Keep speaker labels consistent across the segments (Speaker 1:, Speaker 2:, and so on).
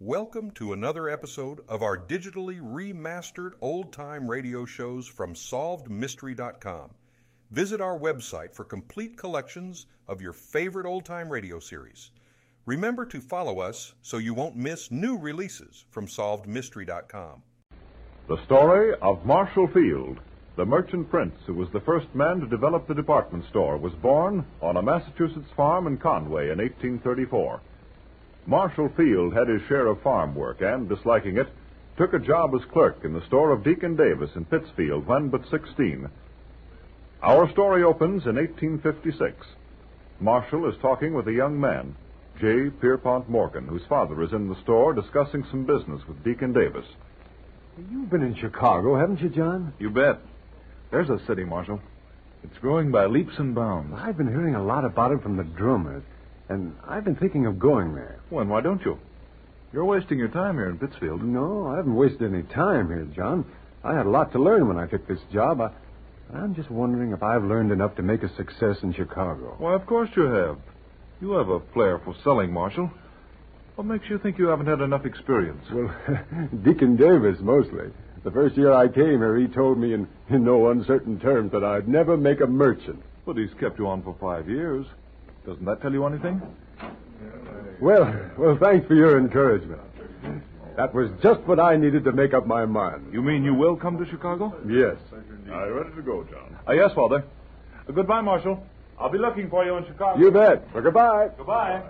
Speaker 1: Welcome to another episode of our digitally remastered old time radio shows from SolvedMystery.com. Visit our website for complete collections of your favorite old time radio series. Remember to follow us so you won't miss new releases from SolvedMystery.com.
Speaker 2: The story of Marshall Field, the merchant prince who was the first man to develop the department store, was born on a Massachusetts farm in Conway in 1834. Marshall Field had his share of farm work and, disliking it, took a job as clerk in the store of Deacon Davis in Pittsfield when but 16. Our story opens in 1856. Marshall is talking with a young man, J. Pierpont Morgan, whose father is in the store discussing some business with Deacon Davis.
Speaker 3: You've been in Chicago, haven't you, John?
Speaker 4: You bet. There's a city, Marshall. It's growing by leaps and bounds.
Speaker 3: I've been hearing a lot about it from the drummers, and I've been thinking of going there.
Speaker 4: Well, and why don't you? You're wasting your time here in Pittsfield.
Speaker 3: No, I haven't wasted any time here, John. I had a lot to learn when I took this job. I, I'm just wondering if I've learned enough to make a success in Chicago.
Speaker 4: Why, of course you have. You have a flair for selling, Marshall. What makes you think you haven't had enough experience?
Speaker 3: Well, Deacon Davis, mostly. The first year I came here, he told me in, in no uncertain terms that I'd never make a merchant.
Speaker 4: But he's kept you on for five years. Doesn't that tell you anything?
Speaker 3: Well, well, thanks for your encouragement. That was just what I needed to make up my mind.
Speaker 4: You mean you will come to Chicago?
Speaker 3: Yes.
Speaker 2: I'm ready to go, John.
Speaker 4: Uh, yes, Father. Uh, goodbye, Marshall. I'll be looking for you in Chicago.
Speaker 3: You bet. Well, goodbye.
Speaker 4: Goodbye.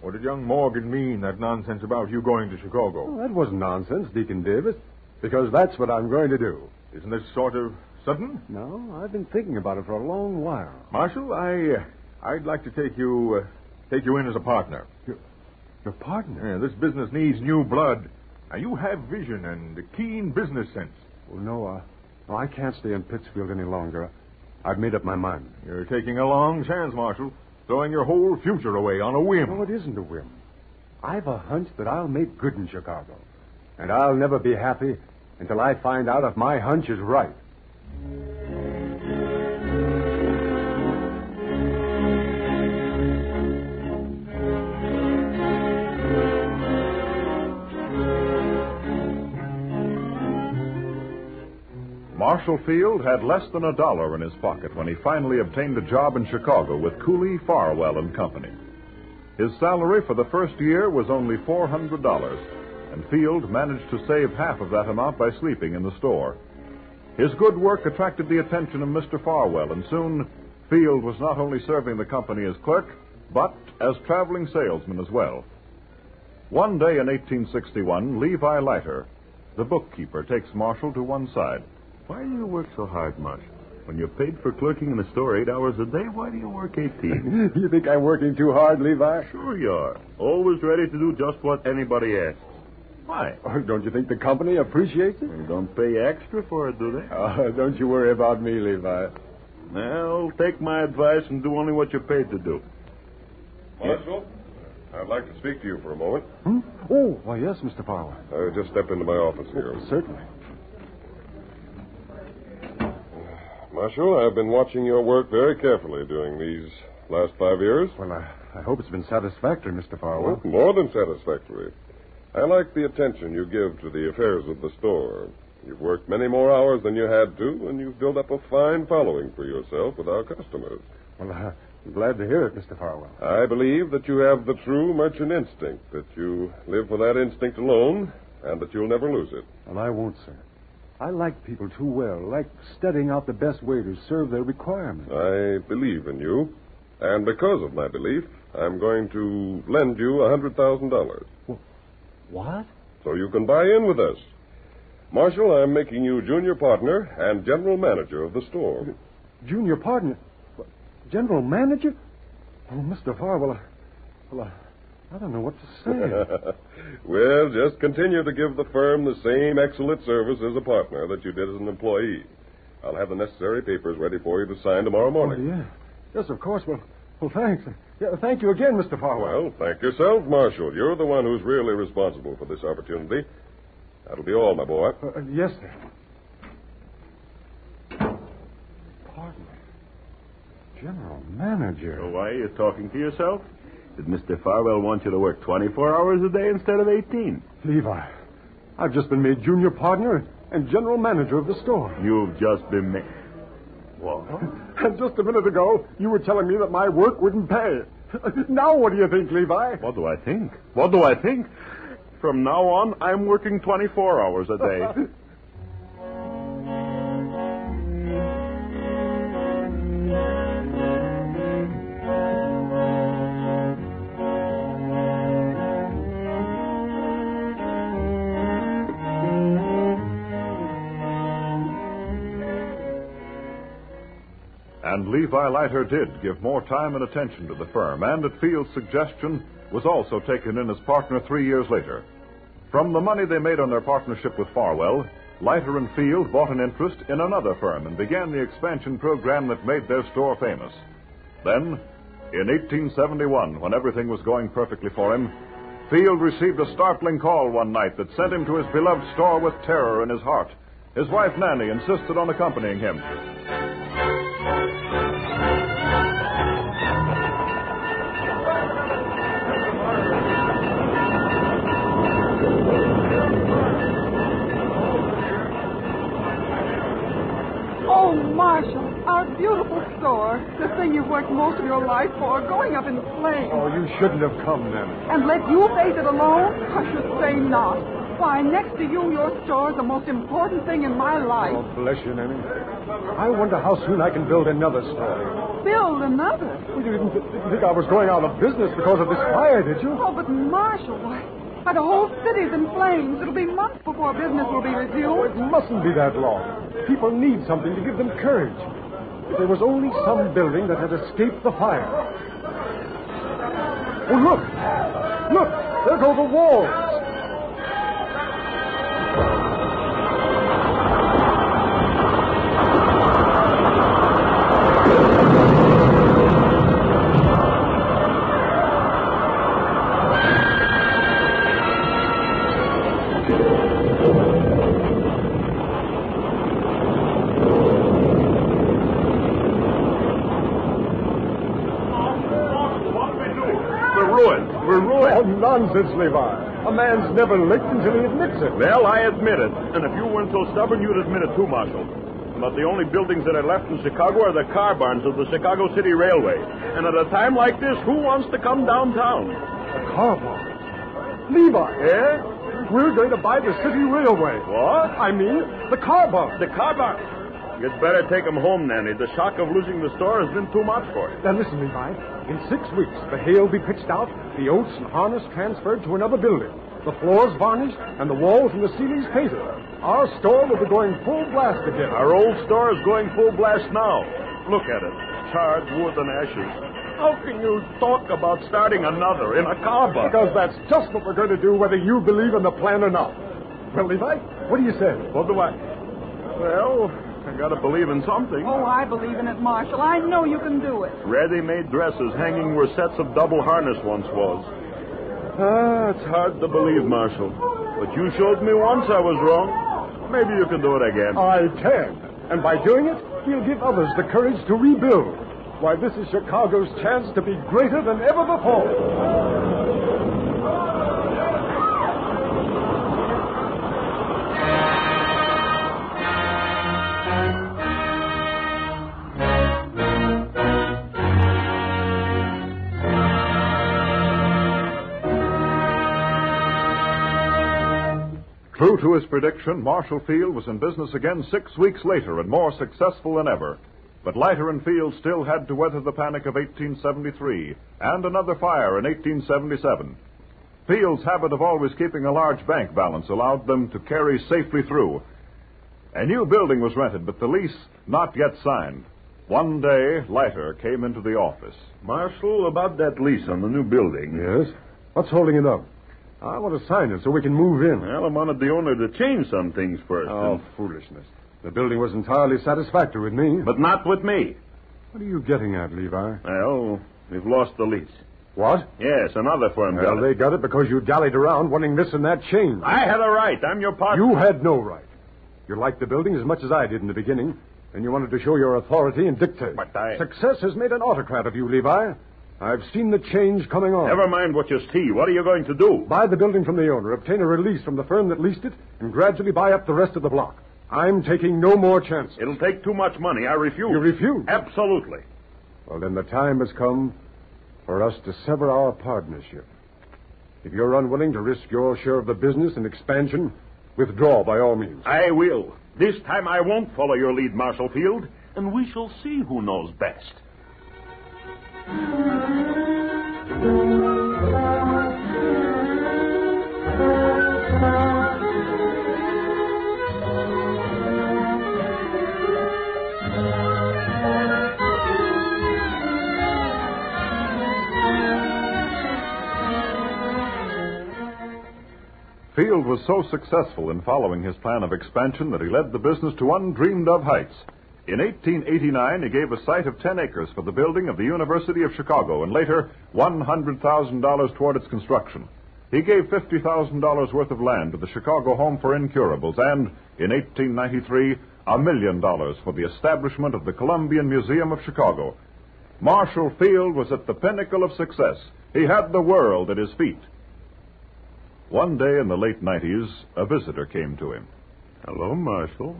Speaker 5: What did young Morgan mean, that nonsense about you going to Chicago?
Speaker 3: Well, that wasn't nonsense, Deacon Davis, because that's what I'm going to do.
Speaker 5: Isn't this sort of sudden?
Speaker 3: No, I've been thinking about it for a long while.
Speaker 5: Marshall, I, uh, I'd like to take you, uh, take you in as a partner.
Speaker 3: Your partner?
Speaker 5: Yeah, this business needs new blood. Now, you have vision and a keen business sense.
Speaker 3: Well, no, uh, I can't stay in Pittsfield any longer. I've made up my mind.
Speaker 5: You're taking a long chance, Marshall, throwing your whole future away on a whim.
Speaker 3: No, it isn't a whim. I've a hunch that I'll make good in Chicago. And I'll never be happy until I find out if my hunch is right.
Speaker 2: Marshall Field had less than a dollar in his pocket when he finally obtained a job in Chicago with Cooley, Farwell and Company. His salary for the first year was only $400, and Field managed to save half of that amount by sleeping in the store. His good work attracted the attention of Mr. Farwell, and soon Field was not only serving the company as clerk, but as traveling salesman as well. One day in 1861, Levi Leiter, the bookkeeper, takes Marshall to one side.
Speaker 6: Why do you work so hard, Marshall? When you're paid for clerking in the store eight hours a day, why do you work 18?
Speaker 3: you think I'm working too hard, Levi?
Speaker 6: sure you are. Always ready to do just what anybody asks. Why?
Speaker 3: Oh, don't you think the company appreciates it?
Speaker 6: They don't pay extra for it, do they?
Speaker 3: Oh, don't you worry about me, Levi.
Speaker 6: Well, take my advice and do only what you're paid to do.
Speaker 7: Marshall, I'd like to speak to you for a moment.
Speaker 3: Hmm? Oh, why, yes, Mr. Farwell.
Speaker 7: Uh, just step into my office here.
Speaker 3: Oh, certainly.
Speaker 7: Marshall, I've been watching your work very carefully during these last five years.
Speaker 3: Well, I, I hope it's been satisfactory, Mr. Farwell.
Speaker 7: Well, more than satisfactory. I like the attention you give to the affairs of the store. You've worked many more hours than you had to, and you've built up a fine following for yourself with our customers.
Speaker 3: Well, uh, I'm glad to hear it, Mr. Farwell.
Speaker 7: I believe that you have the true merchant instinct, that you live for that instinct alone, and that you'll never lose it.
Speaker 3: Well, I won't, sir. I like people too well, like studying out the best way to serve their requirements.
Speaker 7: I believe in you, and because of my belief, I'm going to lend you a $100,000
Speaker 3: What?
Speaker 7: so you can buy in with us. Marshall, I'm making you junior partner and general manager of the store.
Speaker 3: Junior partner? General manager? Oh, Mr. Farwell, well, uh, I, uh, I don't know what to say.
Speaker 7: well, just continue to give the firm the same excellent service as a partner that you did as an employee. I'll have the necessary papers ready for you to sign tomorrow
Speaker 3: oh,
Speaker 7: morning.
Speaker 3: yeah. Yes, of course. Well, well, thanks. Yeah, thank you again, Mr. Farwell.
Speaker 7: Well, thank yourself, Marshall. You're the one who's really responsible for this opportunity. That'll be all, my boy.
Speaker 3: Uh, uh, yes, sir. Partner. General manager.
Speaker 6: So why are you talking to yourself? Did Mr. Farwell want you to work 24 hours a day instead of 18?
Speaker 3: Levi, I've just been made junior partner and general manager of the store.
Speaker 6: You've just been made. What?
Speaker 3: And just a minute ago, you were telling me that my work wouldn't pay. Now what do you think, Levi?
Speaker 6: What do I think? What do I think? From now on, I'm working 24 hours a day.
Speaker 2: And Levi Leiter did give more time and attention to the firm, and at Field's suggestion, was also taken in as partner three years later. From the money they made on their partnership with Farwell, Leiter and Field bought an interest in another firm and began the expansion program that made their store famous. Then, in 1871, when everything was going perfectly for him, Field received a startling call one night that sent him to his beloved store with terror in his heart. His wife Nanny insisted on accompanying him.
Speaker 8: Store. The thing you've worked most of your life for, going up in flames.
Speaker 3: Oh, you shouldn't have come, Nanny.
Speaker 8: And let you face it alone? I should say not. Why, next to you, your store is the most important thing in my life.
Speaker 3: Oh, bless you, Nanny. I wonder how soon I can build another store.
Speaker 8: Build another.
Speaker 3: Well, you didn't, didn't think I was going out of business because of this fire, did you?
Speaker 8: Oh, but Marshall, why, why, the whole city's in flames. It'll be months before business will be resumed.
Speaker 3: Oh, it mustn't be that long. People need something to give them courage. If there was only some building that had escaped the fire. Oh, look! Look! There go the walls! Nonsense, Levi. A man's never licked until he admits it.
Speaker 6: Well, I admit it. And if you weren't so stubborn, you'd admit it too, Marshall. But the only buildings that are left in Chicago are the car barns of the Chicago City Railway. And at a time like this, who wants to come downtown?
Speaker 3: A car barn. Levi,
Speaker 6: Eh?
Speaker 3: we're going to buy the city railway.
Speaker 6: What?
Speaker 3: I mean, the car barn.
Speaker 6: The car barn. You'd better take 'em home, Nanny. The shock of losing the store has been too much for you.
Speaker 3: Now listen, Levi. In six weeks, the hay will be pitched out, the oats and harness transferred to another building, the floors varnished, and the walls and the ceilings painted. Our store will be going full blast again.
Speaker 6: Our old store is going full blast now. Look at it. Charred wood and ashes. How can you talk about starting another in a car barn?
Speaker 3: Because that's just what we're going to do, whether you believe in the plan or not. Well, Levi, what do you say?
Speaker 6: What do I... Well, I gotta believe in something.
Speaker 8: Oh, I believe in it, Marshall. I know you can do it.
Speaker 6: Ready-made dresses hanging where sets of double harness once was. Ah, it's hard to believe, Marshall. But you showed me once I was wrong. Maybe you can do it again.
Speaker 3: I can. And by doing it, we'll give others the courage to rebuild. Why, this is Chicago's chance to be greater than ever before.
Speaker 2: True to his prediction, Marshall Field was in business again six weeks later and more successful than ever. But Leiter and Field still had to weather the panic of 1873 and another fire in 1877. Field's habit of always keeping a large bank balance allowed them to carry safely through. A new building was rented, but the lease not yet signed. One day, Leiter came into the office.
Speaker 6: Marshall, about that lease on the new building.
Speaker 3: Yes? What's holding it up? I want to sign it so we can move in.
Speaker 6: Well, I wanted the owner to change some things first.
Speaker 3: Oh,
Speaker 6: and-
Speaker 3: foolishness. The building was entirely satisfactory with me.
Speaker 6: But not with me.
Speaker 3: what are you getting at, Levi?
Speaker 6: Well, we've lost the lease.
Speaker 3: What?
Speaker 6: Yes, another firm
Speaker 3: Well,
Speaker 6: got
Speaker 3: they
Speaker 6: it.
Speaker 3: got it because you dallied around wanting this and that changed.
Speaker 6: I had a right. I'm your partner.
Speaker 3: You had no right. You liked the building as much as I did in the beginning, and you wanted to show your authority and dictate.
Speaker 6: But I-
Speaker 3: Success has made an autocrat of you, Levi. I've seen the change coming on.
Speaker 6: Never mind what you see. What are you going to do?
Speaker 3: Buy the building from the owner, obtain a release from the firm that leased it, and gradually buy up the rest of the block. I'm taking no more chances.
Speaker 6: It'll take too much money. I refuse.
Speaker 3: You refuse?
Speaker 6: Absolutely.
Speaker 3: Well, then the time has come for us to sever our partnership. If you're unwilling to risk your share of the business and expansion, withdraw by all means.
Speaker 6: I will. This time I won't follow your lead, Marshall Field, and we shall see who knows best.
Speaker 2: Was so successful in following his plan of expansion that he led the business to undreamed of heights. In 1889, he gave a site of 10 acres for the building of the University of Chicago and later $100,000 toward its construction. He gave $50,000 worth of land to the Chicago Home for Incurables and, in 1893, a million dollars for the establishment of the Columbian Museum of Chicago. Marshall Field was at the pinnacle of success. He had the world at his feet. One day in the late 90s, a visitor came to him.
Speaker 6: Hello, Marshall.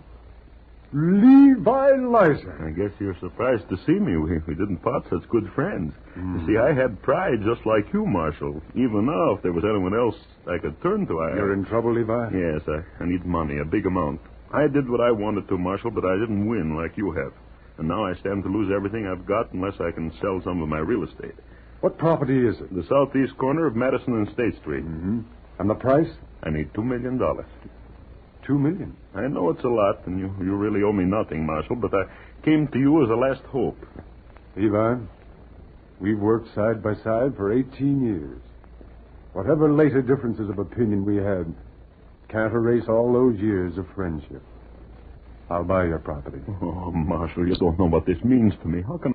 Speaker 3: Levi Leiter.
Speaker 6: I guess you're surprised to see me. We, we didn't part such good friends. You see, I had pride just like you, Marshall. Even now, if there was anyone else I could turn to, I.
Speaker 3: You're in trouble, Levi?
Speaker 6: Yes, I, I need money, a big amount. I did what I wanted to, Marshall, but I didn't win like you have. And now I stand to lose everything I've got unless I can sell some of my real estate.
Speaker 3: What property is it?
Speaker 6: The southeast corner of Madison and State Street.
Speaker 3: Mm-hmm. And the price?
Speaker 6: I need two million dollars.
Speaker 3: Two million.
Speaker 6: I know it's a lot, and you, you really owe me nothing, Marshall, but I came to you as a last hope.
Speaker 3: Ivan, we've worked side by side for 18 years. Whatever later differences of opinion we had can't erase all those years of friendship. I'll buy your property.
Speaker 6: Oh, Marshall, you don't know what this means to me. How can